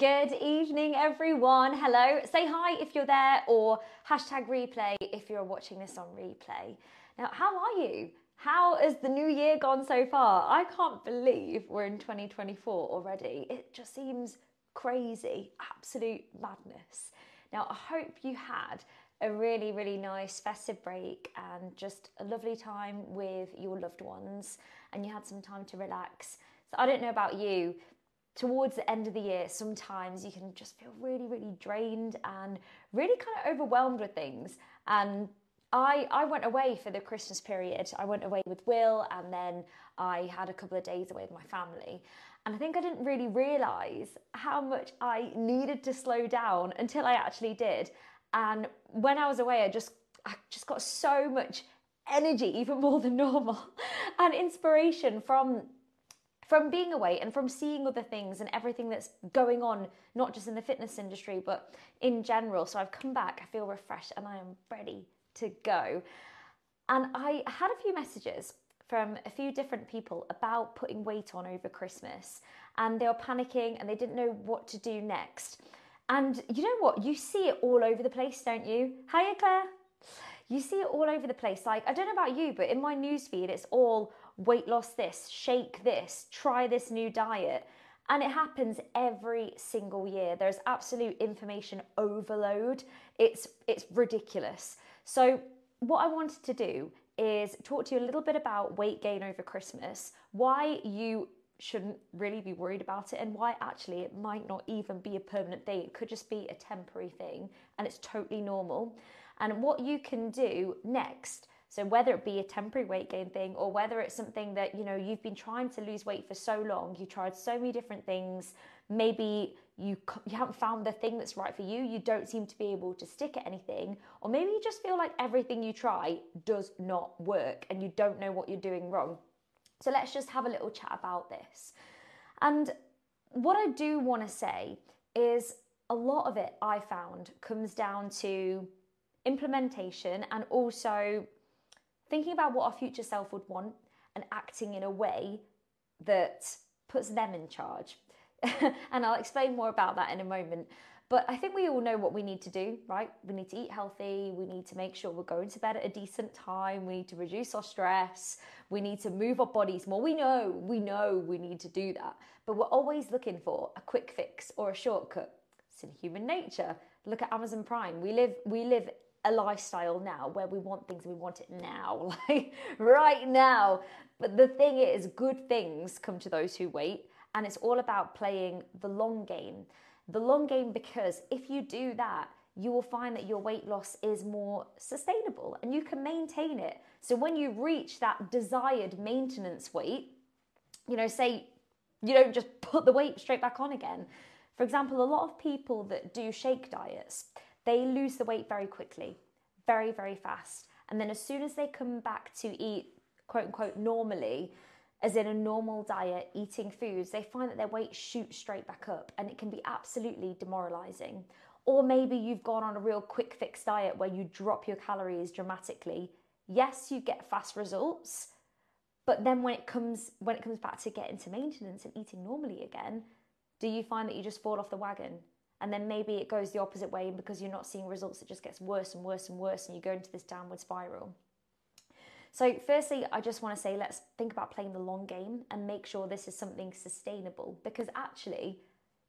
Good evening, everyone. Hello. Say hi if you're there or hashtag replay if you're watching this on replay. Now, how are you? How has the new year gone so far? I can't believe we're in 2024 already. It just seems crazy, absolute madness. Now, I hope you had a really, really nice festive break and just a lovely time with your loved ones and you had some time to relax. So, I don't know about you, towards the end of the year, sometimes you can just feel really, really drained and really kind of overwhelmed with things. And I, I went away for the Christmas period. I went away with Will and then I had a couple of days away with my family. And I think I didn't really realize how much I needed to slow down until I actually did. And when I was away, I just I just got so much energy, even more than normal, and inspiration from from being away and from seeing other things and everything that's going on, not just in the fitness industry, but in general. So I've come back, I feel refreshed, and I am ready to go. And I had a few messages from a few different people about putting weight on over Christmas, and they were panicking and they didn't know what to do next. And you know what? You see it all over the place, don't you? Hiya, Claire. You see it all over the place. Like, I don't know about you, but in my newsfeed, it's all weight loss this, shake this, try this new diet. And it happens every single year. There's absolute information overload. It's it's ridiculous. So what I wanted to do is talk to you a little bit about weight gain over Christmas, why you shouldn't really be worried about it and why actually it might not even be a permanent thing. It could just be a temporary thing and it's totally normal. And what you can do next so whether it be a temporary weight gain thing or whether it's something that you know you've been trying to lose weight for so long, you tried so many different things, maybe you you haven't found the thing that's right for you, you don't seem to be able to stick at anything, or maybe you just feel like everything you try does not work and you don't know what you're doing wrong. So let's just have a little chat about this. And what I do want to say is a lot of it I found comes down to implementation and also thinking about what our future self would want and acting in a way that puts them in charge. and I'll explain more about that in a moment. But I think we all know what we need to do, right? We need to eat healthy. We need to make sure we're going to bed at a decent time. We need to reduce our stress. We need to move our bodies more. We know, we know we need to do that. But we're always looking for a quick fix or a shortcut. It's in human nature. Look at Amazon Prime. We live, we live a lifestyle now where we want things we want it now, like right now. But the thing is, good things come to those who wait, and it's all about playing the long game. The long game because if you do that, you will find that your weight loss is more sustainable and you can maintain it. So when you reach that desired maintenance weight, you know, say you don't just put the weight straight back on again. For example, a lot of people that do shake diets, they lose the weight very quickly, very, very fast. And then as soon as they come back to eat, quote unquote, normally, as in a normal diet, eating foods, they find that their weight shoots straight back up and it can be absolutely demoralizing. Or maybe you've gone on a real quick fix diet where you drop your calories dramatically. Yes, you get fast results, but then when it comes when it comes back to getting to maintenance and eating normally again, do you find that you just fall off the wagon and then maybe it goes the opposite way and because you're not seeing results it just gets worse and worse and worse and you go into this downward spiral. So firstly i just want to say let's think about playing the long game and make sure this is something sustainable because actually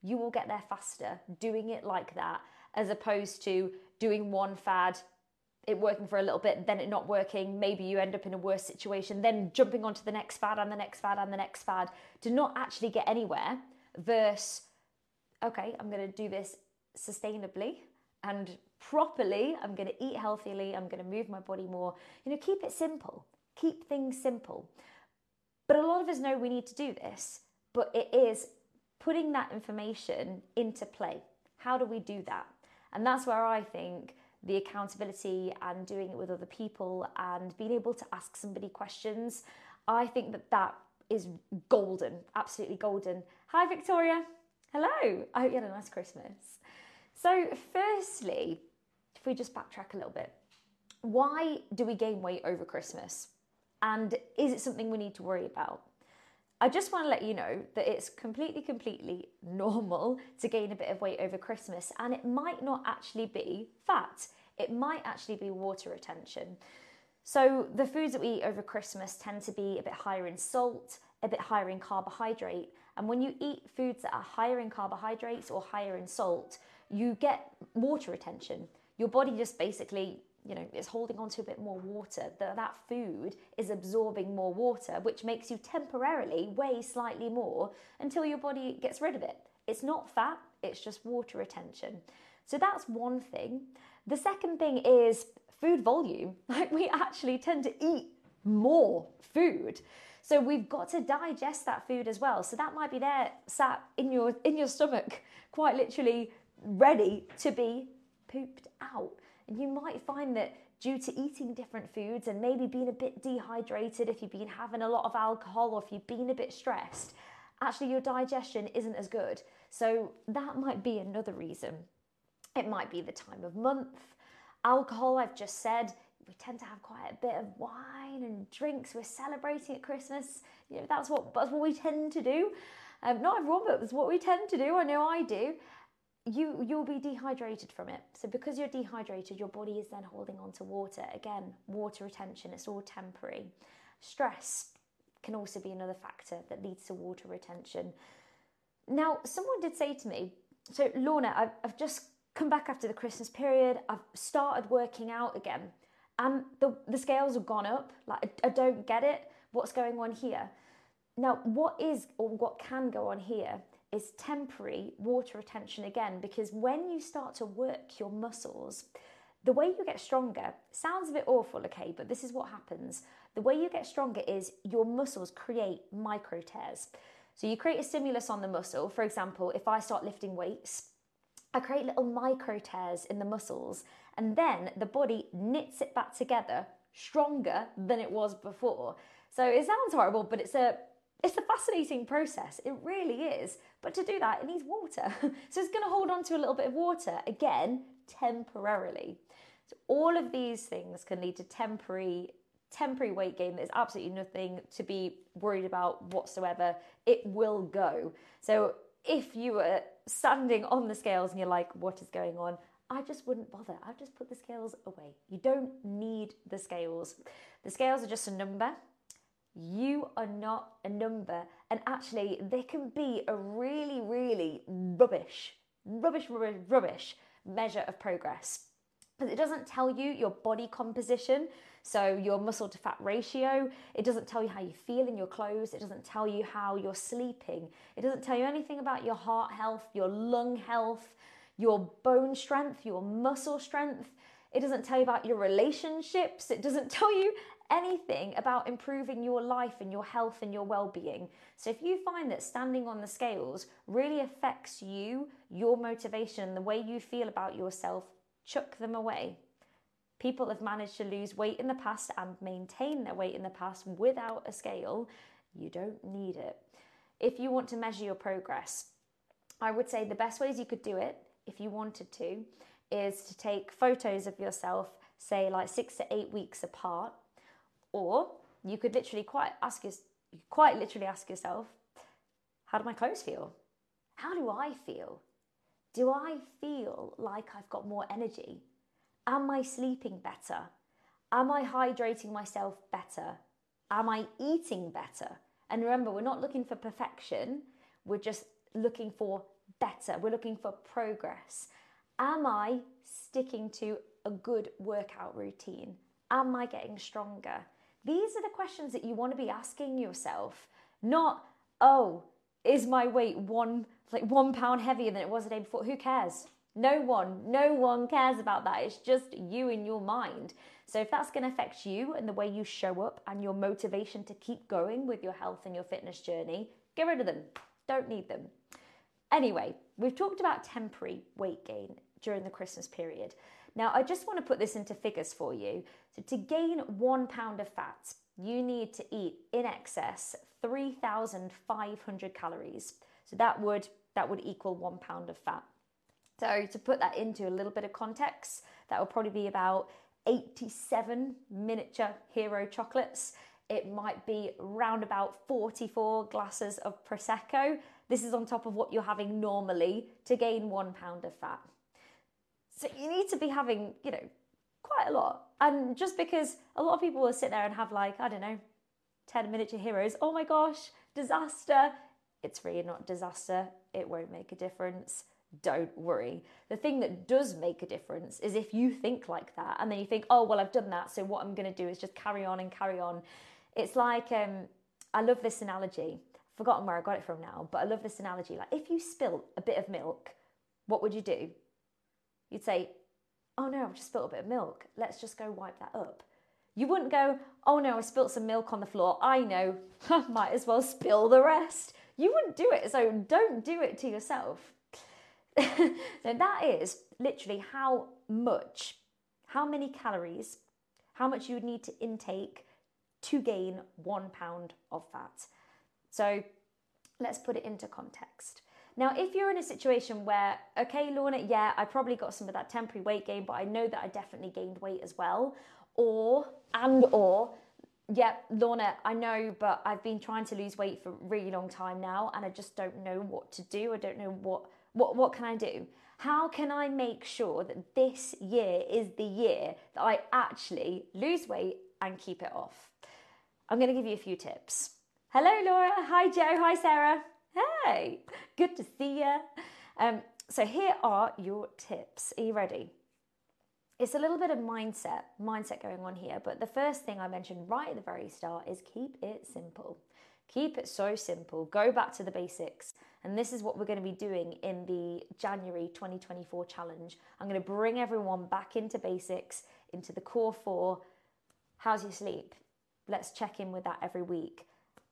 you will get there faster doing it like that as opposed to doing one fad it working for a little bit then it not working maybe you end up in a worse situation then jumping onto the next fad and the next fad and the next fad to not actually get anywhere versus okay, I'm going to do this sustainably and properly. I'm going to eat healthily. I'm going to move my body more. You know, keep it simple. Keep things simple. But a lot of us know we need to do this, but it is putting that information into play. How do we do that? And that's where I think the accountability and doing it with other people and being able to ask somebody questions, I think that that is golden, absolutely golden. Hi, Victoria. Hello, I hope you had a nice Christmas. So, firstly, if we just backtrack a little bit, why do we gain weight over Christmas? And is it something we need to worry about? I just want to let you know that it's completely, completely normal to gain a bit of weight over Christmas, and it might not actually be fat, it might actually be water retention. So, the foods that we eat over Christmas tend to be a bit higher in salt, a bit higher in carbohydrate, and when you eat foods that are higher in carbohydrates or higher in salt, you get water retention. Your body just basically you know, is holding on to a bit more water, that, that food is absorbing more water, which makes you temporarily weigh slightly more until your body gets rid of it. It's not fat, it's just water retention. So that's one thing. The second thing is food volume. Like we actually tend to eat more food. So we've got to digest that food as well. So that might be there sat in your in your stomach, quite literally ready to be pooped out. And you might find that due to eating different foods and maybe being a bit dehydrated, if you've been having a lot of alcohol or if you've been a bit stressed, actually your digestion isn't as good. So that might be another reason. It might be the time of month. Alcohol, I've just said, we tend to have quite a bit of wine and drinks. We're celebrating at Christmas. You know, that's what that's what we tend to do. Um, not everyone, but it's what we tend to do. I know I do you you'll be dehydrated from it so because you're dehydrated your body is then holding on to water again water retention it's all temporary stress can also be another factor that leads to water retention now someone did say to me so lorna i've, I've just come back after the christmas period i've started working out again and the, the scales have gone up like I, I don't get it what's going on here now what is or what can go on here is temporary water retention again, because when you start to work your muscles, the way you get stronger sounds a bit awful, okay, but this is what happens. The way you get stronger is your muscles create micro tears. So you create a stimulus on the muscle. For example, if I start lifting weights, I create little micro tears in the muscles, and then the body knits it back together stronger than it was before. So it sounds horrible, but it's a it's a fascinating process. It really is. But to do that, it needs water. so it's going to hold on to a little bit of water, again, temporarily. So all of these things can lead to temporary temporary weight gain. There's absolutely nothing to be worried about whatsoever. It will go. So if you were standing on the scales and you're like, what is going on? I just wouldn't bother. I'd just put the scales away. You don't need the scales. The scales are just a number. You are not a number. And actually, they can be a really, really rubbish, rubbish, rubbish, rubbish measure of progress. Because it doesn't tell you your body composition, so your muscle to fat ratio. It doesn't tell you how you feel in your clothes. It doesn't tell you how you're sleeping. It doesn't tell you anything about your heart health, your lung health, your bone strength, your muscle strength. It doesn't tell you about your relationships. It doesn't tell you anything about improving your life and your health and your well being. So, if you find that standing on the scales really affects you, your motivation, the way you feel about yourself, chuck them away. People have managed to lose weight in the past and maintain their weight in the past without a scale. You don't need it. If you want to measure your progress, I would say the best ways you could do it, if you wanted to, is to take photos of yourself, say like six to eight weeks apart, or you could literally quite ask your, quite literally ask yourself, how do my clothes feel? How do I feel? Do I feel like I've got more energy? Am I sleeping better? Am I hydrating myself better? Am I eating better? And remember, we're not looking for perfection, we're just looking for better. We're looking for progress. Am I sticking to a good workout routine? Am I getting stronger? These are the questions that you want to be asking yourself, not, oh, is my weight one like one pound heavier than it was the day before? Who cares? No one, no one cares about that. It's just you in your mind. So if that's going to affect you and the way you show up and your motivation to keep going with your health and your fitness journey, get rid of them. Don't need them. Anyway, we've talked about temporary weight gain during the Christmas period. Now, I just want to put this into figures for you. So, to gain one pound of fat, you need to eat in excess 3,500 calories. So that would that would equal one pound of fat. So to put that into a little bit of context, that would probably be about 87 miniature hero chocolates. It might be round about 44 glasses of Prosecco. This is on top of what you're having normally to gain one pound of fat. So you need to be having, you know, quite a lot. And just because a lot of people will sit there and have like, I don't know, 10 miniature heroes, oh my gosh, disaster. It's really not disaster. It won't make a difference. Don't worry. The thing that does make a difference is if you think like that and then you think, oh, well, I've done that. So what I'm going to do is just carry on and carry on. It's like, um, I love this analogy. I've forgotten where I got it from now, but I love this analogy. Like, if you spilt a bit of milk, what would you do? You'd say, oh no, I've just spilled a bit of milk. Let's just go wipe that up. You wouldn't go, oh no, I spilt some milk on the floor. I know, might as well spill the rest. You wouldn't do it, so don't do it to yourself. so that is literally how much, how many calories, how much you would need to intake to gain one pound of fat. So let's put it into context. Now, if you're in a situation where, okay, Lorna, yeah, I probably got some of that temporary weight gain, but I know that I definitely gained weight as well, or, and or, yeah, Lorna, I know, but I've been trying to lose weight for a really long time now, and I just don't know what to do. I don't know what, what, what can I do? How can I make sure that this year is the year that I actually lose weight and keep it off? I'm going to give you a few tips. Hello, Laura. Hi, Joe. Hi, Sarah. Hey, good to see you. Um, so here are your tips. Are you ready? It's a little bit of mindset, mindset going on here, but the first thing I mentioned right at the very start is keep it simple. Keep it so simple. Go back to the basics. And this is what we're going to be doing in the January 2024 challenge. I'm going to bring everyone back into basics, into the core four. How's your sleep? Let's check in with that every week.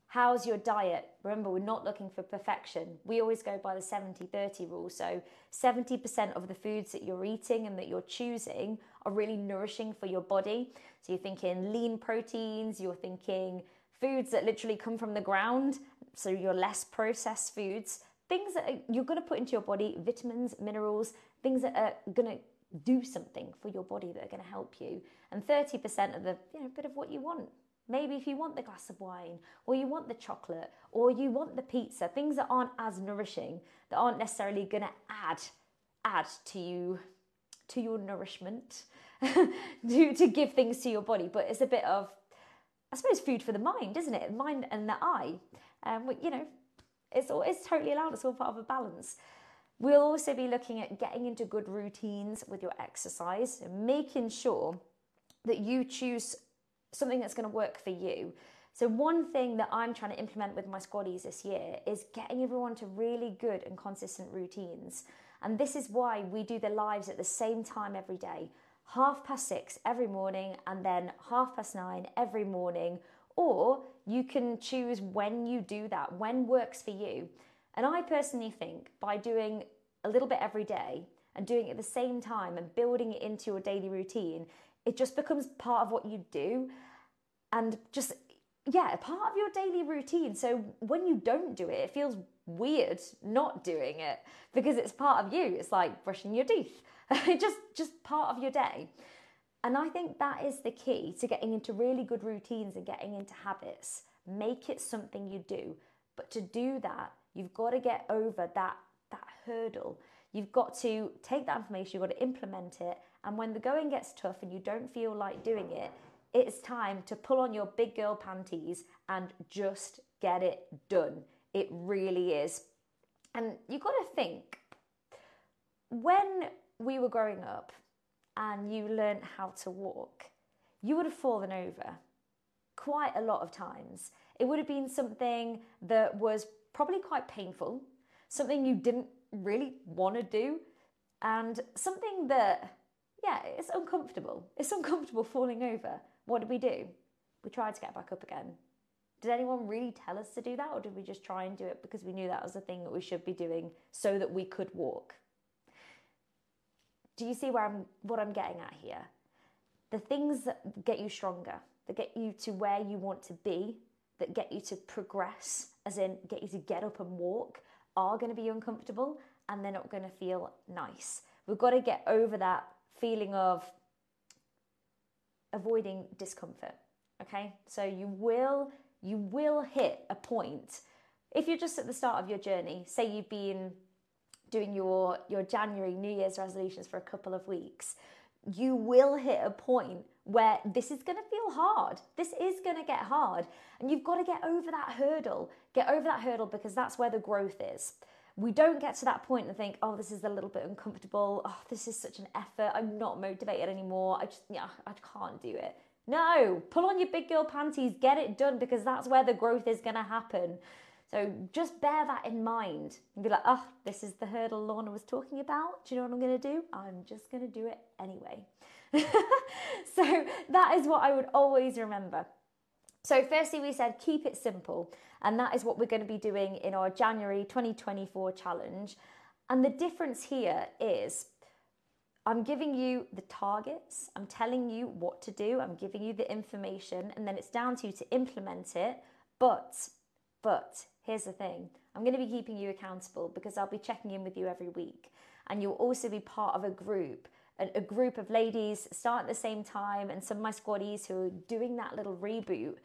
How's your diet? Remember, we're not looking for perfection. We always go by the 70 30 rule. So, 70% of the foods that you're eating and that you're choosing are really nourishing for your body. So, you're thinking lean proteins, you're thinking foods that literally come from the ground. So, your less processed foods, things that you're going to put into your body, vitamins, minerals, things that are going to do something for your body that are going to help you. And 30% of the, you know, bit of what you want. Maybe if you want the glass of wine, or you want the chocolate, or you want the pizza, things that aren't as nourishing, that aren't necessarily going to add add to you to your nourishment, to, to give things to your body. But it's a bit of, I suppose, food for the mind, isn't it? Mind and the eye. Um, you know, it's all, it's totally allowed. It's all part of a balance. We'll also be looking at getting into good routines with your exercise, making sure that you choose something that's going to work for you. So, one thing that I'm trying to implement with my squaddies this year is getting everyone to really good and consistent routines. And this is why we do the lives at the same time every day half past six every morning, and then half past nine every morning. Or you can choose when you do that, when works for you. And I personally think by doing a little bit every day and doing it at the same time and building it into your daily routine, it just becomes part of what you do. And just yeah a part of your daily routine. So when you don't do it it feels weird not doing it because it's part of you. It's like brushing your teeth. Just just part of your day. And i think that is the key to getting into really good routines and getting into habits. Make it something you do. But to do that you've got to get over that that hurdle you've got to take that information you've got to implement it and when the going gets tough and you don't feel like doing it, it's time to pull on your big girl panties and just get it done. It really is. And you've got to think when we were growing up and you learned how to walk, you would have fallen over quite a lot of times. It would have been something that was probably quite painful, something you didn't really want to do, and something that yeah, it's uncomfortable. It's uncomfortable falling over. What did we do? We tried to get back up again. Did anyone really tell us to do that, or did we just try and do it because we knew that was the thing that we should be doing so that we could walk? Do you see where I'm what I'm getting at here? The things that get you stronger, that get you to where you want to be, that get you to progress, as in get you to get up and walk, are going to be uncomfortable and they're not going to feel nice. We've got to get over that feeling of avoiding discomfort. Okay, so you will you will hit a point if you're just at the start of your journey. Say you've been doing your your January New Year's resolutions for a couple of weeks, you will hit a point where this is going to feel hard. This is going to get hard, and you've got to get over that hurdle. Get over that hurdle because that's where the growth is. We don't get to that point and think, "Oh, this is a little bit uncomfortable. Oh, this is such an effort. I'm not motivated anymore. I just, yeah, I can't do it." No, pull on your big girl panties, get it done because that's where the growth is going to happen. So just bear that in mind and be like, oh, this is the hurdle Lorna was talking about. Do you know what I'm going to do? I'm just going to do it anyway. so that is what I would always remember. So, firstly, we said keep it simple, and that is what we're going to be doing in our January 2024 challenge. And the difference here is I'm giving you the targets, I'm telling you what to do, I'm giving you the information, and then it's down to you to implement it. But, but here's the thing I'm going to be keeping you accountable because I'll be checking in with you every week. And you'll also be part of a group, a, group of ladies start at the same time, and some of my squaddies who are doing that little reboot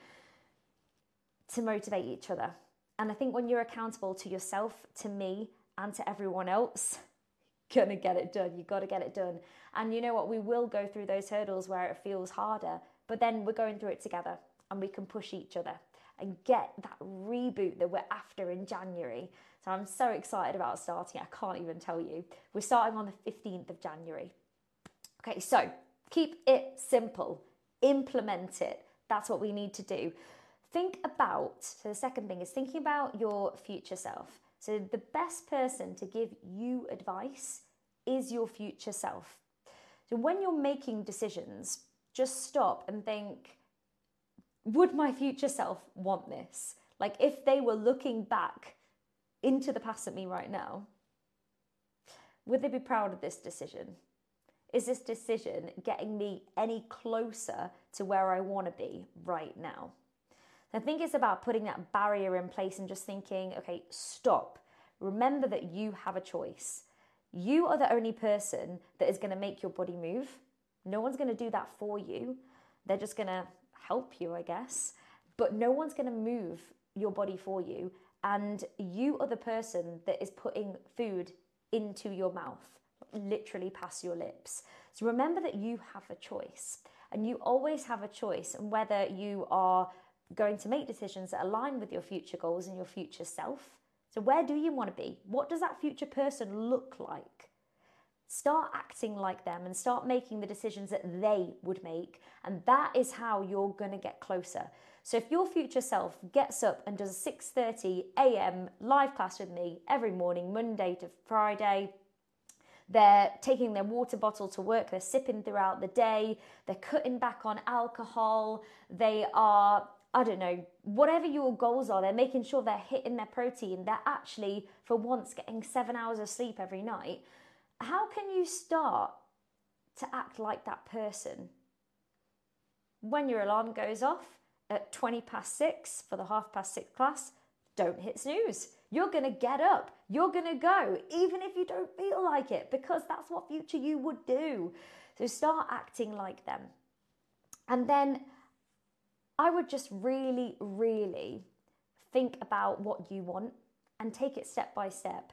to motivate each other. And I think when you're accountable to yourself, to me, and to everyone else, you're gonna get it done. You've got to get it done. And you know what? We will go through those hurdles where it feels harder, but then we're going through it together and we can push each other and get that reboot that we're after in January. So I'm so excited about starting. I can't even tell you. We're starting on the 15th of January. Okay, so keep it simple, implement it. That's what we need to do. Think about, so the second thing is thinking about your future self. So the best person to give you advice is your future self. So when you're making decisions, just stop and think, would my future self want this? Like, if they were looking back into the past at me right now, would they be proud of this decision? Is this decision getting me any closer to where I want to be right now? I think it's about putting that barrier in place and just thinking, okay, stop. Remember that you have a choice. You are the only person that is going to make your body move. No one's going to do that for you. They're just going to help you, I guess. But no one's going to move your body for you. And you are the person that is putting food into your mouth, literally past your lips. So remember that you have a choice. And you always have a choice. And whether you are going to make decisions that align with your future goals and your future self. So, where do you want to be? What does that future person look like? Start acting like them and start making the decisions that they would make. And that is how you're going to get closer. So if your future self gets up and does a 6:30 a.m. live class with me every morning, Monday to Friday, they're taking their water bottle to work, they're sipping throughout the day, they're cutting back on alcohol, they are I don't know, whatever your goals are, they're making sure they're hitting their protein, they're actually, for once, getting seven hours of sleep every night how can you start to act like that person? When your alarm goes off at 20 past six for the half past six class, don't hit snooze. You're going to get up. You're going to go, even if you don't feel like it, because that's what future you would do. So start acting like them. And then I would just really, really think about what you want and take it step by step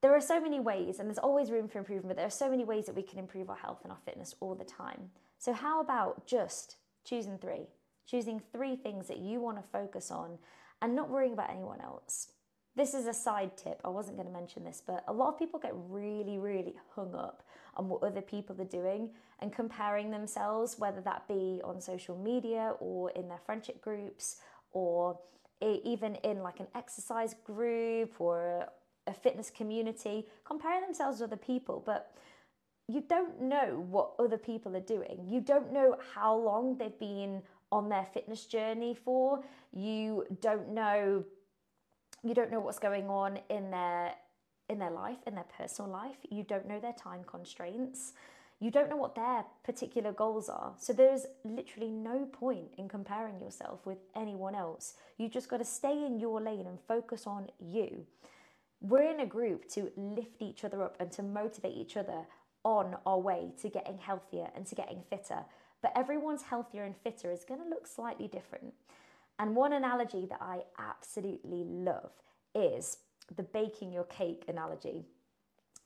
there are so many ways, and there's always room for improvement, but there are so many ways that we can improve our health and our fitness all the time. So, how about just choosing three? Choosing three things that you want to focus on and not worrying about anyone else. This is a side tip. I wasn't going to mention this, but a lot of people get really, really hung up on what other people are doing and comparing themselves, whether that be on social media or in their friendship groups or even in like an exercise group or a fitness community, comparing themselves to other people, but you don't know what other people are doing. You don't know how long they've been on their fitness journey for. You don't know you don't know what's going on in their in their life, in their personal life. You don't know their time constraints. You don't know what their particular goals are. So there's literally no point in comparing yourself with anyone else. You just got to stay in your lane and focus on you. We're in a group to lift each other up and to motivate each other on our way to getting healthier and to getting fitter. but everyone's healthier and fitter is going to look slightly different. And one analogy that I absolutely love is the baking your cake analogy.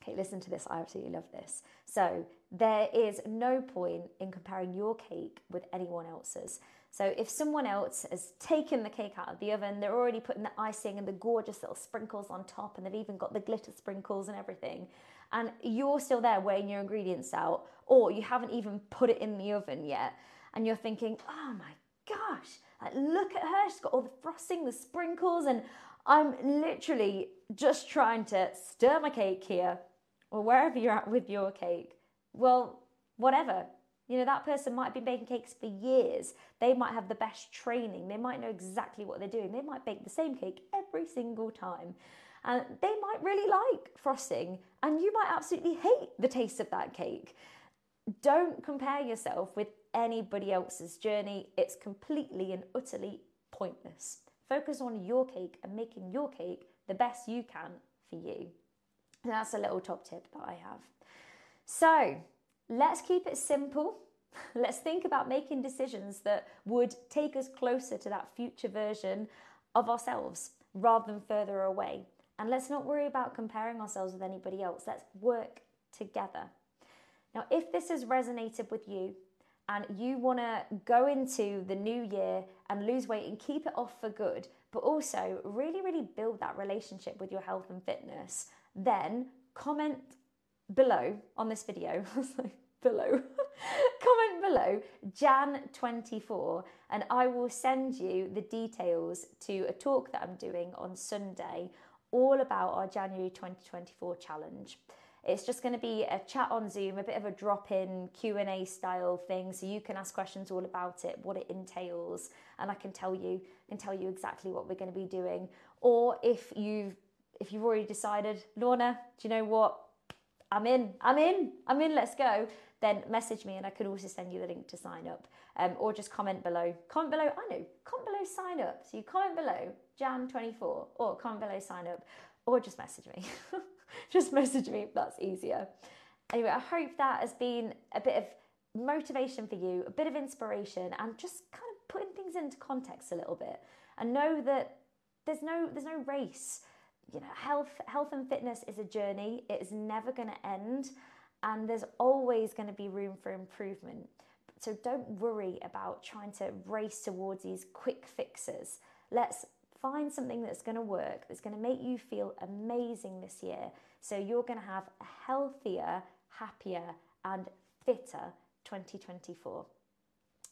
Okay, listen to this. I absolutely love this. So, there is no point in comparing your cake with anyone else's. So, if someone else has taken the cake out of the oven, they're already putting the icing and the gorgeous little sprinkles on top, and they've even got the glitter sprinkles and everything, and you're still there weighing your ingredients out, or you haven't even put it in the oven yet, and you're thinking, oh my gosh, like, look at her, she's got all the frosting, the sprinkles, and I'm literally just trying to stir my cake here or wherever you're at with your cake. Well, whatever. You know, that person might have been baking cakes for years. They might have the best training. They might know exactly what they're doing. They might bake the same cake every single time. And they might really like frosting, and you might absolutely hate the taste of that cake. Don't compare yourself with anybody else's journey. It's completely and utterly pointless. Focus on your cake and making your cake the best you can for you. And that's a little top tip that I have. So let's keep it simple. Let's think about making decisions that would take us closer to that future version of ourselves rather than further away. And let's not worry about comparing ourselves with anybody else. Let's work together. Now, if this has resonated with you and you want to go into the new year and lose weight and keep it off for good, but also really, really build that relationship with your health and fitness, then comment below on this video. below. comment below Jan24 and I will send you the details to a talk that I'm doing on Sunday all about our January 2024 challenge. It's just going to be a chat on Zoom, a bit of a drop-in Q&A style thing so you can ask questions all about it, what it entails, and I can tell you can tell you exactly what we're going to be doing. Or if you've if you've already decided, Lorna, do you know what? I'm in, I'm in, I'm in, let's go, then message me and I could also send you the link to sign up. Um, or just comment below. Comment below, I know, comment below, sign up. So you comment below, Jan24, or comment below, sign up, or just message me. just message me that's easier. Anyway, I hope that has been a bit of motivation for you, a bit of inspiration, and just kind of putting things into context a little bit. And know that there's no there's no race. You know, health health and fitness is a journey. It is never going to end, and there's always going to be room for improvement. So don't worry about trying to race towards these quick fixes. Let's find something that's going to work, that's going to make you feel amazing this year. So you're going to have a healthier, happier, and fitter 2024.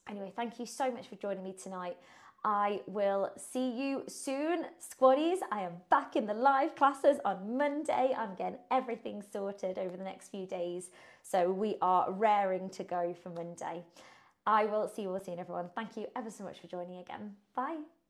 Anyway, thank you so much for joining me tonight. I will see you soon, squaddies. I am back in the live classes on Monday. I'm getting everything sorted over the next few days. So we are raring to go for Monday. I will see you all soon, everyone. Thank you ever so much for joining again. Bye.